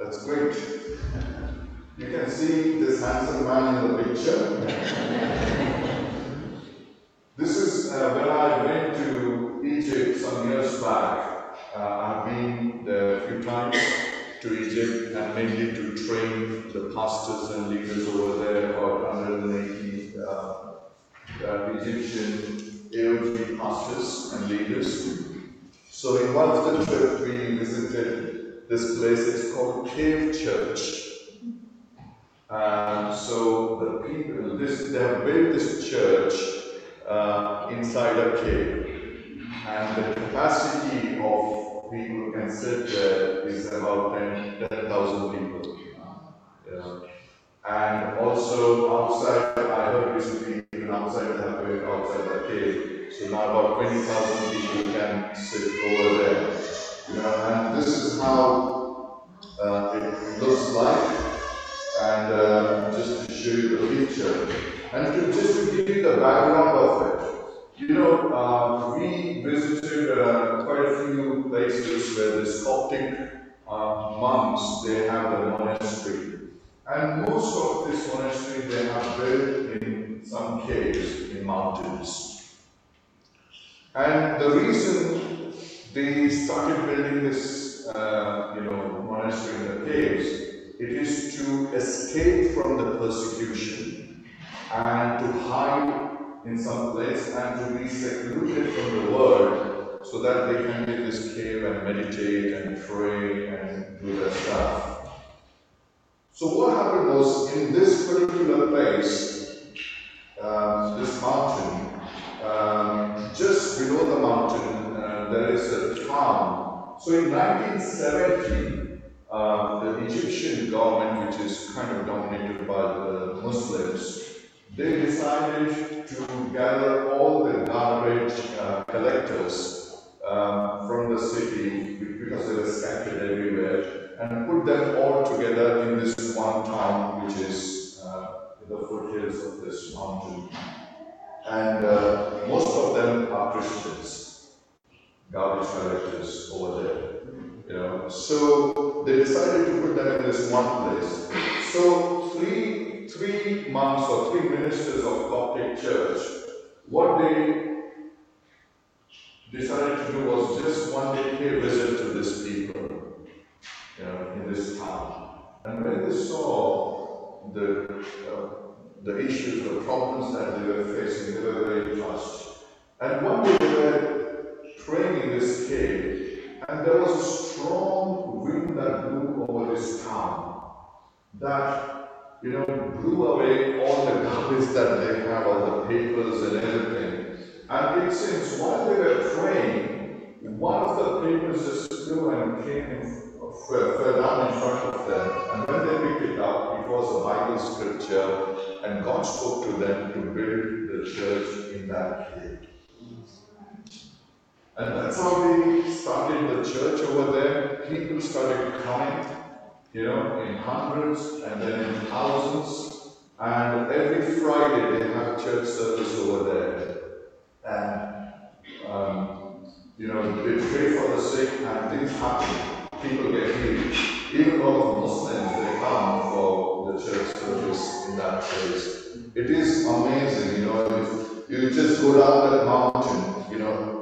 That's great. You can see this handsome man in the picture. this is uh, when I went to Egypt some years back. Uh, I've been there a few times to Egypt and mainly to train the pastors and leaders over there, about 180 uh, uh, Egyptian AOG pastors and leaders. So in one of the trips we visited this place, is called Cave Church. And so the people, this, they have built this church uh, inside a cave. And the capacity of people can sit there is about 10,000 people. Yeah. And also outside, I heard recently, even outside, they have built outside the cave. So now about 20,000 people can sit over there. Know, and this is how uh, it looks like and uh, just to show you the picture. And to, just to give you the background of it, you know, uh, we visited uh, quite a few places where the Coptic uh, monks, they have the monastery. And most of this monastery they have built in some caves in mountains. And the reason they started building this, uh, you know, monastery in the caves it is to escape from the persecution and to hide in some place and to be secluded from the world so that they can be in this cave and meditate and pray and do their stuff. So what happened was in this particular place, So in 1970, uh, the Egyptian government, which is kind of dominated by the Muslims, they decided to gather all the garbage uh, collectors um, from the city because they were scattered everywhere and put them all together in this one town, which is uh, the foothills of this mountain. And uh, most of them are Christians, garbage collectors over there. You know, so they decided to put them in this one place. So three three monks or three ministers of Coptic Church, what they decided to do was just one day pay visit to these people, you know, in this town. And when they saw the uh, the issues, the problems that they were facing, they were very touched. And one day they were praying in this cave, and there was a strong wind that blew over this town that, you know, blew away all the garbage that they have, all the papers and everything. And it seems while they were praying, one of the papers just flew and came in, fell down in front of them. And when they picked it up, it was a Bible scripture, and God spoke to them to build the church in that cave. And that's how they started the church over there. People started coming, you know, in hundreds and then in thousands. And every Friday they have church service over there. And, um, you know, they pray for the sick and things happen. People get healed. Even though Muslims, they come for the church service in that place. It is amazing, you know, if you just go down that mountain, you know,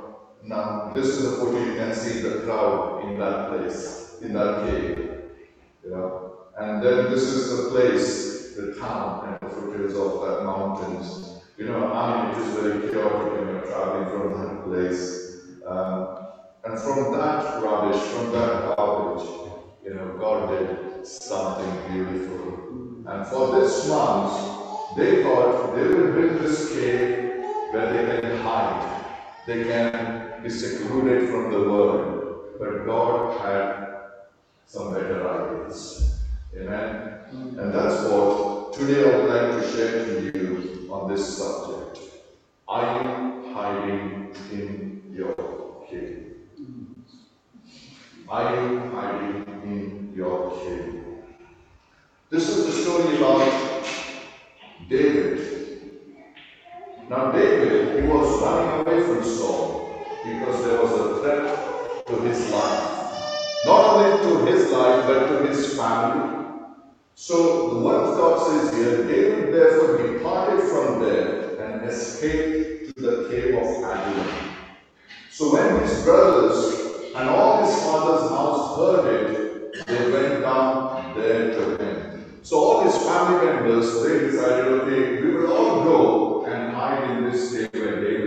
now, this is a photo you can see the crowd in that place, in that cave. You know? And then this is the place, the town, and the foothills of that mountains. You know, I mean, it is very chaotic when you're traveling from that place. Um, and from that rubbish, from that garbage, you know, God did something beautiful. And for this month, they thought they will build this cave where they can hide. They can is secluded from the world, but God had some better ideas. Amen? Hmm. And that's what today I would like to share to you on this subject. Are you hiding in your cave? Hmm. Are you hiding in your cave? This is the story about David. Now, David, he was running away from Saul because there was a threat to his life. Not only to his life, but to his family. So the word of God says here, David therefore departed from there and escaped to the cave of Adullam. So when his brothers and all his father's house heard it, they went down there to him. So all his family members, they decided, okay, we will all go and hide in this cave where David.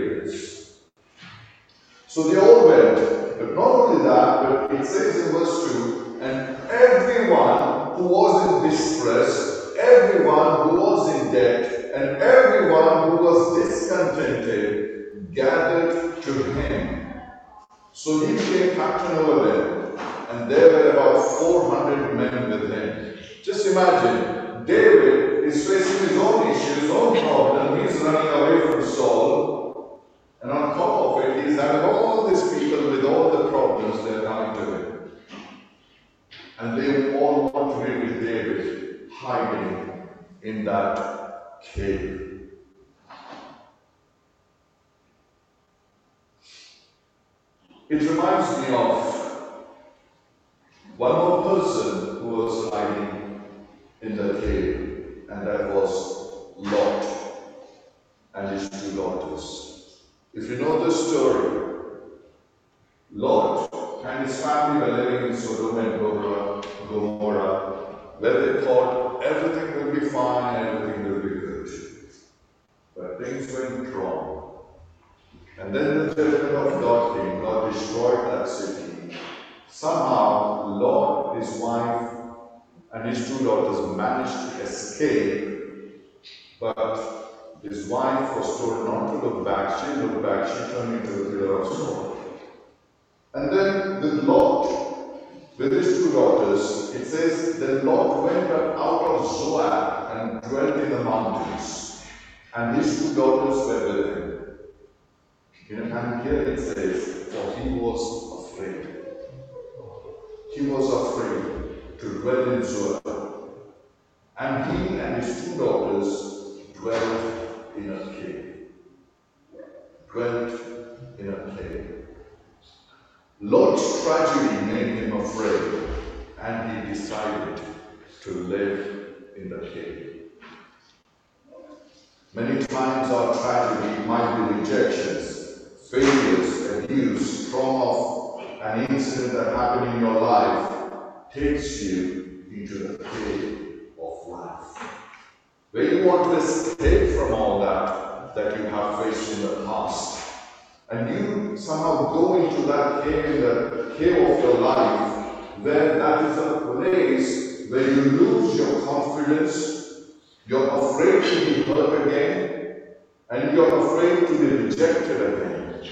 So they all went. But not only that, but it says in verse 2, and everyone who was in distress, everyone who was in debt, and everyone who was discontented gathered to him so he became captain over them, and there were about 400 men with him. Just imagine, David is facing his own issues, his own problem. He's running away from Saul, and on top of it, he's having all these people with all the problems they're coming to him. And they all want to be with David, hiding in that cave. It reminds me of one more person who was hiding in the cave, and that was Lot and his two daughters. If you know the story, Lot and his family were living in Sodom and Gomorrah where they thought everything will be fine, everything will be good. But things went wrong. And then the judgment of God came. God destroyed that city. Somehow, Lot, his wife, and his two daughters managed to escape, but his wife was told not to look back. She looked back, she turned into a pillar of smoke. And then with Lot, with his two daughters, it says the Lord went out of Zoar and dwelt in the mountains, and his two daughters were with him. And here it says, for he was afraid. He was afraid to dwell in Zoar. And he and his two daughters dwelt in a cave. Dwelt in a cave. Lot's tragedy made him afraid, and he decided to live in the cave. Many times our tragedy might be rejections, failures, abuse, trauma, an incident that happened in your life takes you into the cave of life. Where you want to escape from all that that you have faced in the past. And you somehow go into that cave, the cave of your life, then that is a place where you lose your confidence, you're afraid to be hurt again, and you're afraid to be rejected again.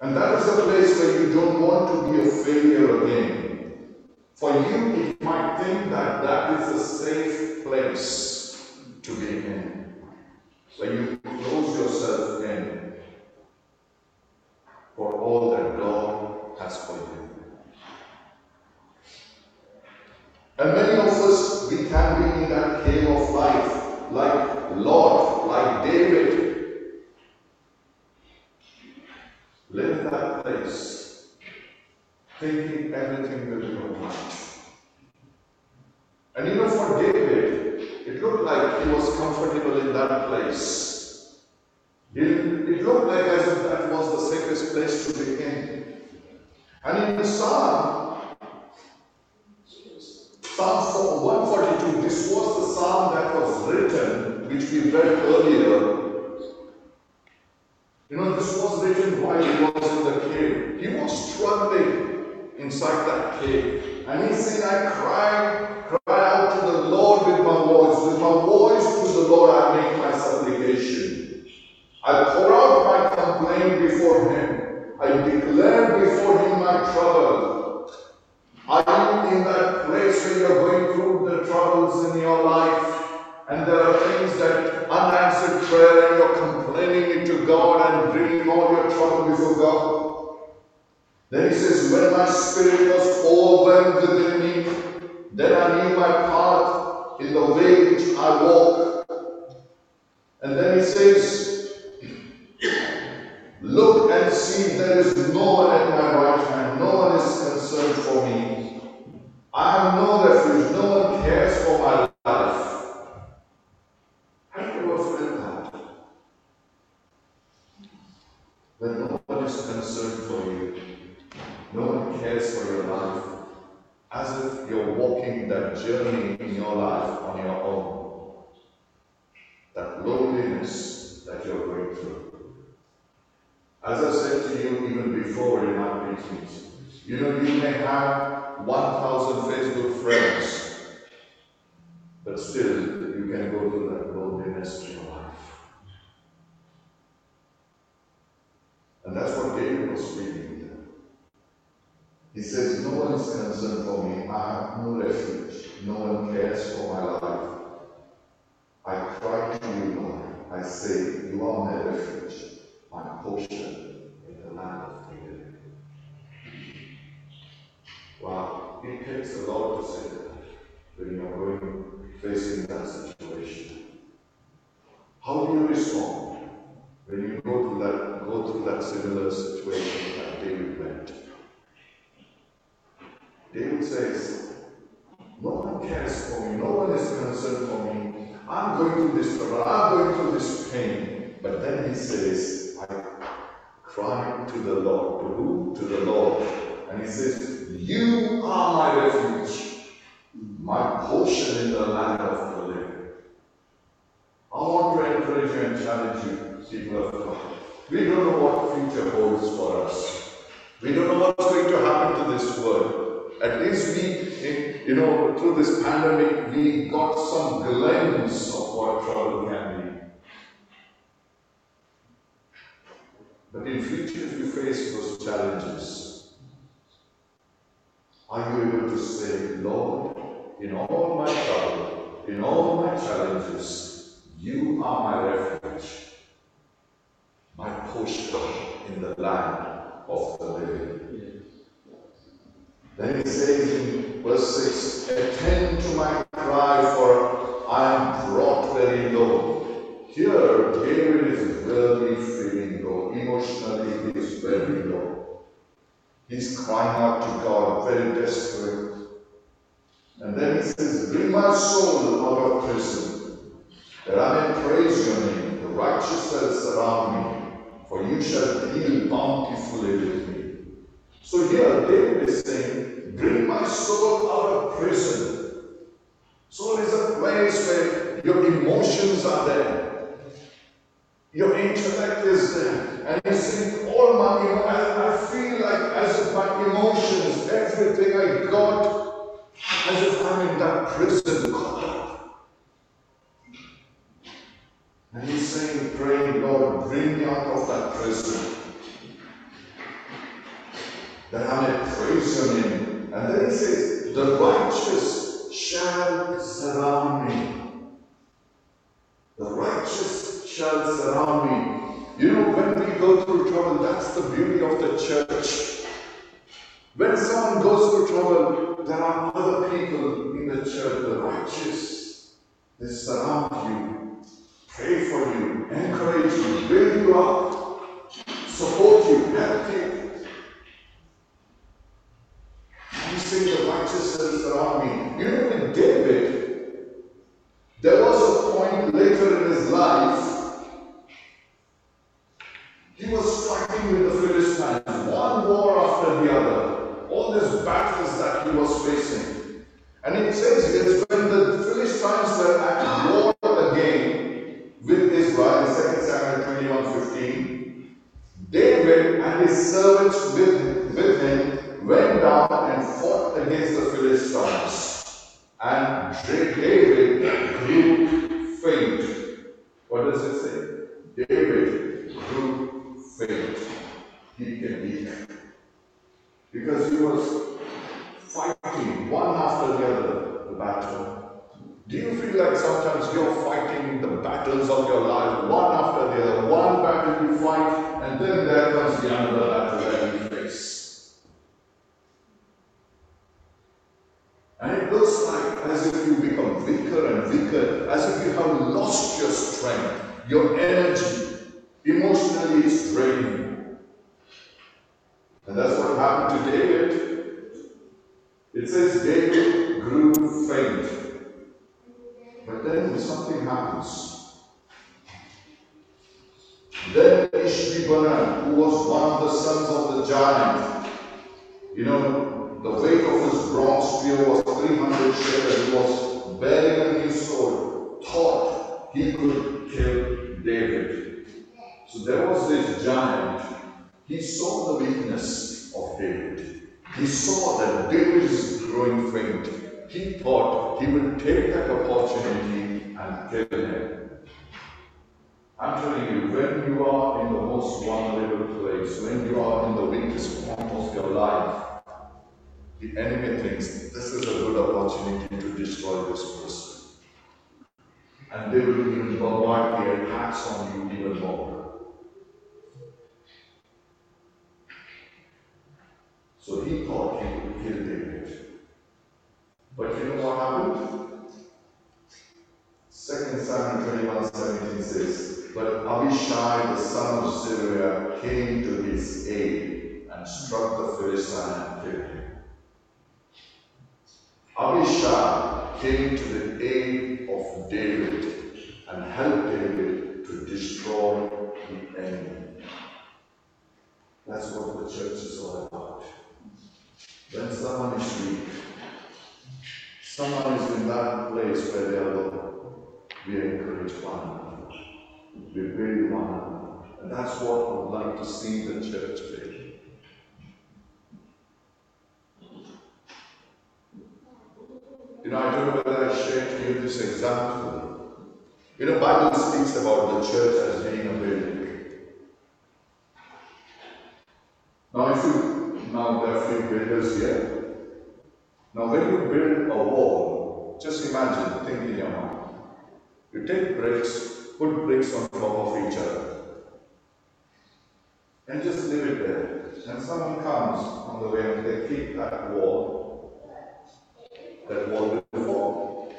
And that is a place where you don't want to be a failure again. For you, it might think that that is a safe place to be in. When you close yourself in for all that God has for you. And many of us, we can be in that cave of life, like Lot, like David, live in that place, thinking everything will go right. And you know, for David, it looked like he was comfortable in that place. It, it looked like as if that was the safest place to be in. And in the Psalm, Psalm 142, this was the psalm that was written, which we read earlier you know, this was written while he was in the cave. He was struggling inside that cave. And he said, I cry have no refuge, no one cares for my life. You ever that? When no one is concerned for you, no one cares for your life, as if you're walking that journey in your life on your own. That loneliness that you're going through. As I said to you even before in our meetings, you know, you may have 1,000 Facebook friends, but still you can go through that loneliness in your life. And that's what David was feeling there. He says, No one is concerned for me. I have no refuge. No one cares for my life. I cry to you, Lord. I say, You are my refuge my portion in the land of the living. Wow, it takes a lot to say that when you're going facing that situation. How do you respond when you go through that go through that similar situation that David went? David says, No one cares for me, no one is concerned for me. I'm going through this trouble, I'm going through this pain. But then he says, I cried to the Lord. To who? To the Lord. And he says, You are my refuge, my portion in the land of the living. I want to encourage you and challenge you, people of God. We don't know what the future holds for us. We don't know what's going to happen to this world. At least we, you know, through this pandemic, we got some glimpse of what trouble can be. But in future, if you face those challenges, are you able to say, Lord, in all my trouble, in all my challenges, you are my refuge, my portion in the land of the living. Then he says in verse 6, Attend to my cry, for I am brought very low. Here, David is really feeling low. Emotionally, he is very low. He's crying out to God, very desperate. And then he says, Bring my soul out of prison, that I may praise your name. The righteous shall surround me, for you shall deal bountifully with me. So here, David is saying, Bring my soul out of prison. Soul is a place where your emotions are there. Your intellect is there. And you see, all my, you know, I, I feel like as if my emotions, everything I got, as if I'm in that prison And he's saying, praying, Lord, bring me out of that prison. That I may praise your name. And then he says, the righteous shall surround me. The righteous shall surround me. You know, when we go through trouble, that's the beauty of the church. When someone goes through trouble, there are other people in the church, the righteous. They surround you, pray for you, encourage you, build you up, support you, help you. You his with, with him went down and fought against the Philistines. And David grew faint. What does it say? David grew faith, he can weak. Because he was fighting one after the other the battle. Do you feel like sometimes you're fighting the battles of your life one after the other? One battle you fight, and then there comes the other battle that you face. And it looks like as if you become weaker and weaker, as if you have lost your energy, Emotionally, is draining. And that's what happened to David. It says David grew faint. But then something happens. Then Ishbi-Benob, who was one of the sons of the giant, you know, the weight of his bronze spear was 300 shekels. He was bearing new sword, thought he could kill David. So there was this giant he saw the weakness of David. He saw that David is growing faint. He thought he would take that opportunity and kill him. I'm telling you, when you are in the most vulnerable place, when you are in the weakest point of your life, the enemy thinks this is a good opportunity to destroy this person. And they will even bombard the attacks on you even more. So he thought he would kill David. But you know what happened? 2 Samuel 21 17 says, But Abishai the son of Zeruiah came to his aid and struck the Philistine and killed him. Abishai came to the aid of David and helped David to destroy the enemy. That's what the church is all about. When someone is weak, someone is in that place where they are low, we encourage one another. We build one another. And that's what I would like to see the church be. You know, I don't know whether I shared to you this example. You know, Bible speaks about the church as being a building. Now, if you now there are few builders here. Now when you build a wall, just imagine, think in your mind. You take bricks, put bricks on top of each other, and just leave it there. And someone comes on the way and they kick that wall, that wall fall.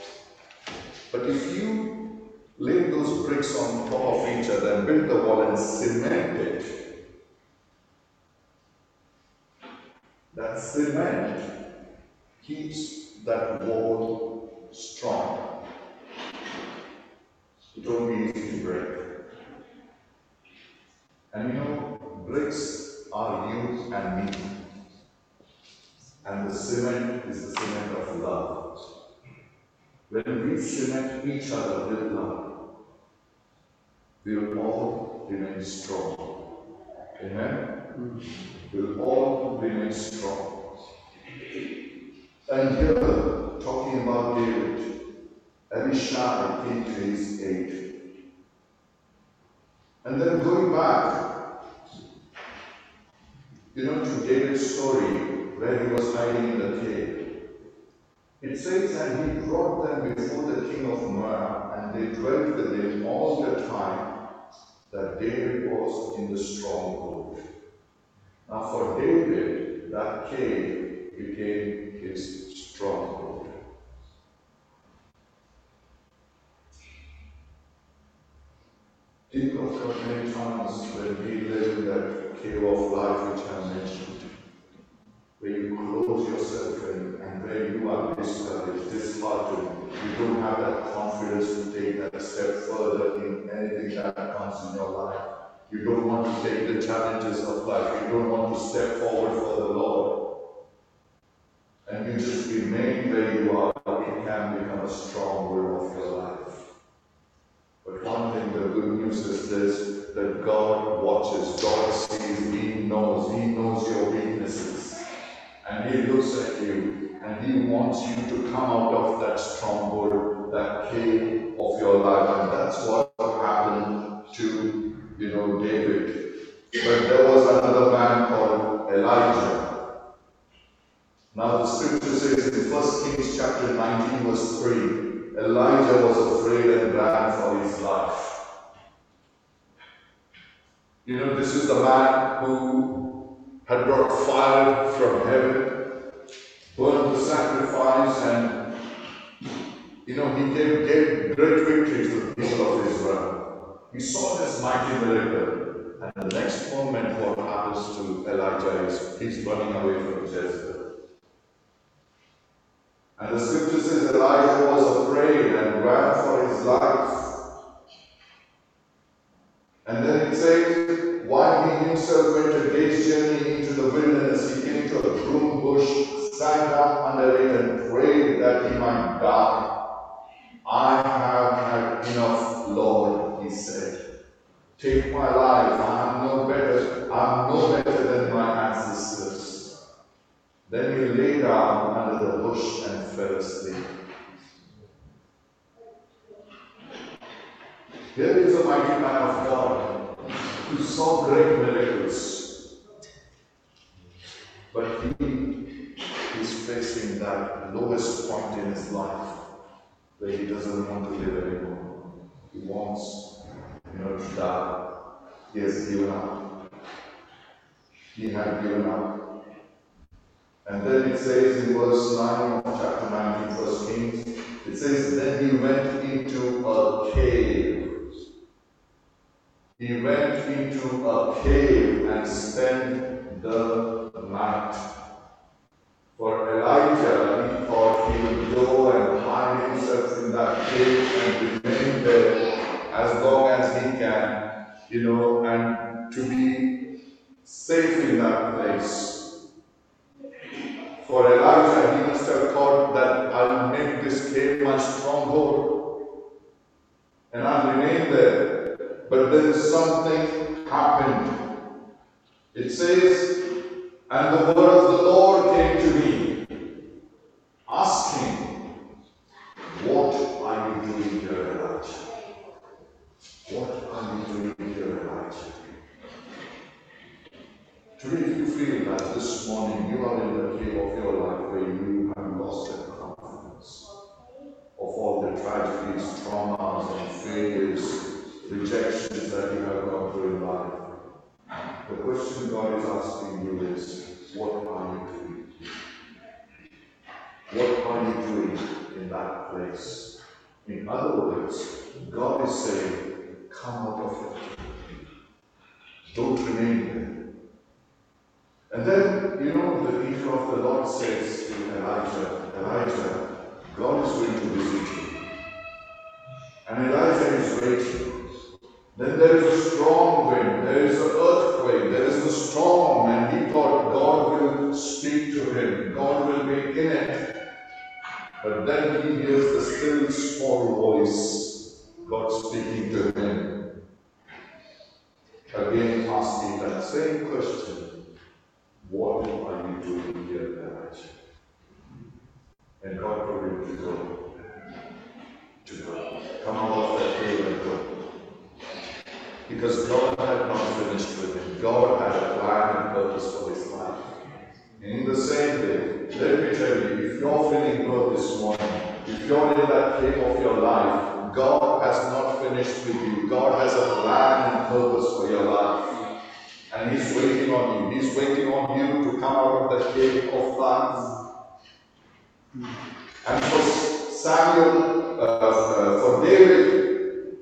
But if you lay those bricks on top of each other and build the wall and cement it, That cement keeps that wall strong. It won't be easy to break. And you know, bricks are you and me. Cement is the cement of love. When we cement each other with love, we will all remain strong. Amen? We will all remain strong. And here, talking about David, Abishai came to his aid. And then going back, you know, to David's story, where he was hiding in the cave. It says, and he brought them before the king of Moab, and they dwelt with him all the time that David was in the stronghold. Now, for David, that cave became his stronghold. Think of how many times when we live in that cave of life which I mentioned, close yourself in and where you are discouraged, disheartened, you don't have that confidence to take that step further in anything that comes in your life. You don't want to take the challenges of life. You don't want to step forward for the Lord. And you just remain where you are, it can become a stronghold of your life. But one thing, the good news is this, that God watches, God sees, He knows, He knows your weaknesses. He looks at you, and He wants you to come out of that stronghold, that cave of your life. And that's what happened to you know, David. But there was another man called Elijah. Now the scripture says in 1 Kings chapter 19, verse 3, Elijah was afraid and ran for his life. You know, this is the man who had brought fire from heaven, burned the sacrifice, and you know, he gave, gave great victory to the people of Israel. He saw this mighty miracle. And the next moment, what happens to Elijah is he's running away from Jezebel. And the scripture says Elijah was afraid and ran for his life. And then it says, why he himself went a day's journey into the wilderness, he came to a broom bush, sat down under it, and prayed that he might die. I have had enough, Lord, he said. Take my life. I am no better. I am no better than my ancestors. Then he lay down under the bush and fell asleep. Here is a mighty man of God who saw great miracles. But he is facing that lowest point in his life where he doesn't want to live anymore. He wants, you know, to die. He has given up. He had given up. And then it says in verse 9 of chapter 19, First Kings, it says, Then he went into a cave. He went into a cave and spent the night. For Elijah, he thought he would go and hide himself in that cave and remain there as long as he can, you know, and to be safe in that place. For Elijah, he must have thought that I'll make this cave my stronghold and I'll remain there. But then something happened. It says, and the word of the Lord came to me, asking, What are you doing here, Elijah? What are you doing here, Elijah? Today, if you feel that this morning you are in the cave of your life where you have lost that confidence of all the tragedies, traumas, and failures, rejections that you have gone through in life, the question God is asking you is, what are you doing? What are you doing in that place? In other words, God is saying, come out of it. Don't remain there. And then, you know, the angel of the Lord says to Elijah, Elijah, God is going to visit you. And Elijah is waiting. Then there is a strong wind, there is an earthquake, there is a storm, and he thought God will speak to him, God will be in it. But then he hears the still small voice, God speaking to him. Again asking that same question What are you doing here, Elijah? And God told him to go. To go. Come out of that cave and go. Because God had not finished with him. God had a plan and purpose for his life. And in the same way, let me tell you, if you're feeling low this morning, if you're in that cave of your life, God has not finished with you. God has a plan and purpose for your life. And He's waiting on you. He's waiting on you to come out of the cave of life. And for Samuel, uh, uh, for David,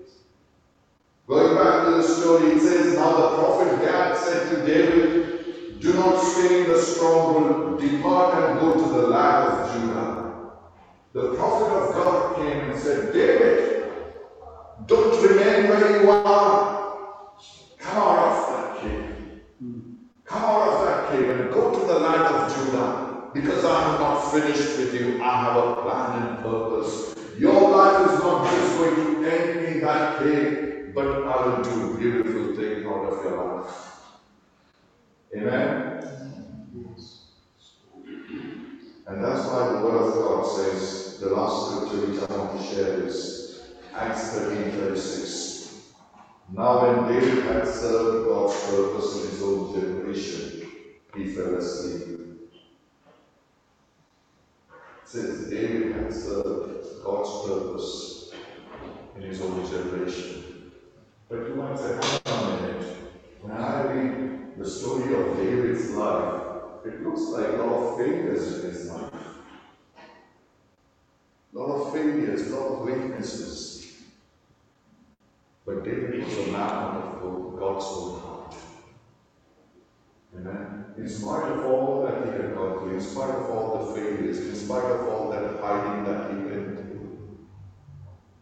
going back to the story, it says, Now the prophet Gad said to David, Do not stay in the stronghold, depart and go to the land of Judah. The prophet of God came and said, David, don't remain where you are. Come out of that cave. Come out of that cave and go to the land of Judah. Because I am not finished with you. I have a plan and purpose. Your life is not just going to end in that cave, but I will do beautiful things out of your life. Amen? And that's why the Word of God says, the last scripture which I want to share is Acts 13 36. Now, when David had served God's purpose in his own generation, he fell asleep. Since David had served God's purpose in his own generation. But you might say, hang on a minute. When I read the story of David's life, it looks like a lot of failures in his life. A lot of failures, a lot of weaknesses. But David was a man of God's own heart. Amen. In spite of all that he had gone through, in spite of all the failures, in spite of all that hiding that he went through,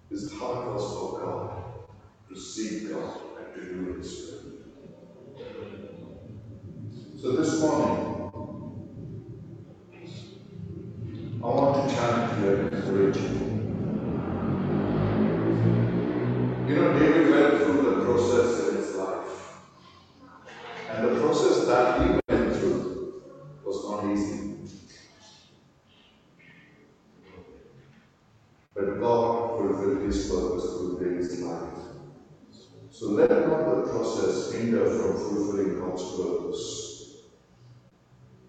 his heart was for God, to seek God and to do his will. So this morning, I want to challenge you and encourage you. You know, David went through the process in his life. And the process that he went through was not easy. But God fulfilled his purpose through David's life. So let not the process hinder from fulfilling God's purpose.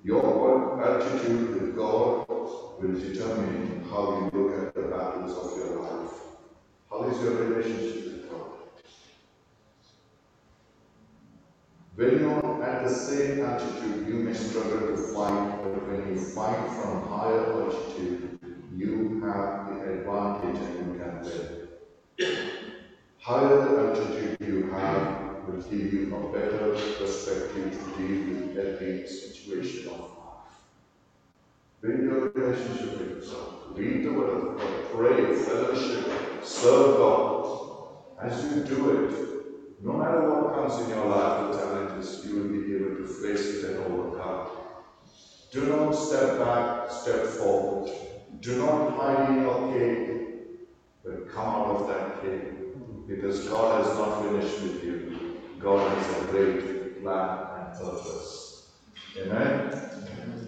Your attitude with God will determine how you look at the battles of your life. How is your relationship with God? When you're at the same altitude, you may struggle to fight, but when you fight from higher altitude, you have the advantage and you can win. Higher the altitude you have will give you a better perspective to deal with every situation of life. Build your relationship with God. Read the Word. Pray, fellowship, serve God. As you do it, no matter what comes in your life, the challenges, you will be able to face it and overcome. Do not step back, step forward. Do not hide in your cave, but come out of that cave. Because God has not finished with you. God has a great plan and purpose. Amen?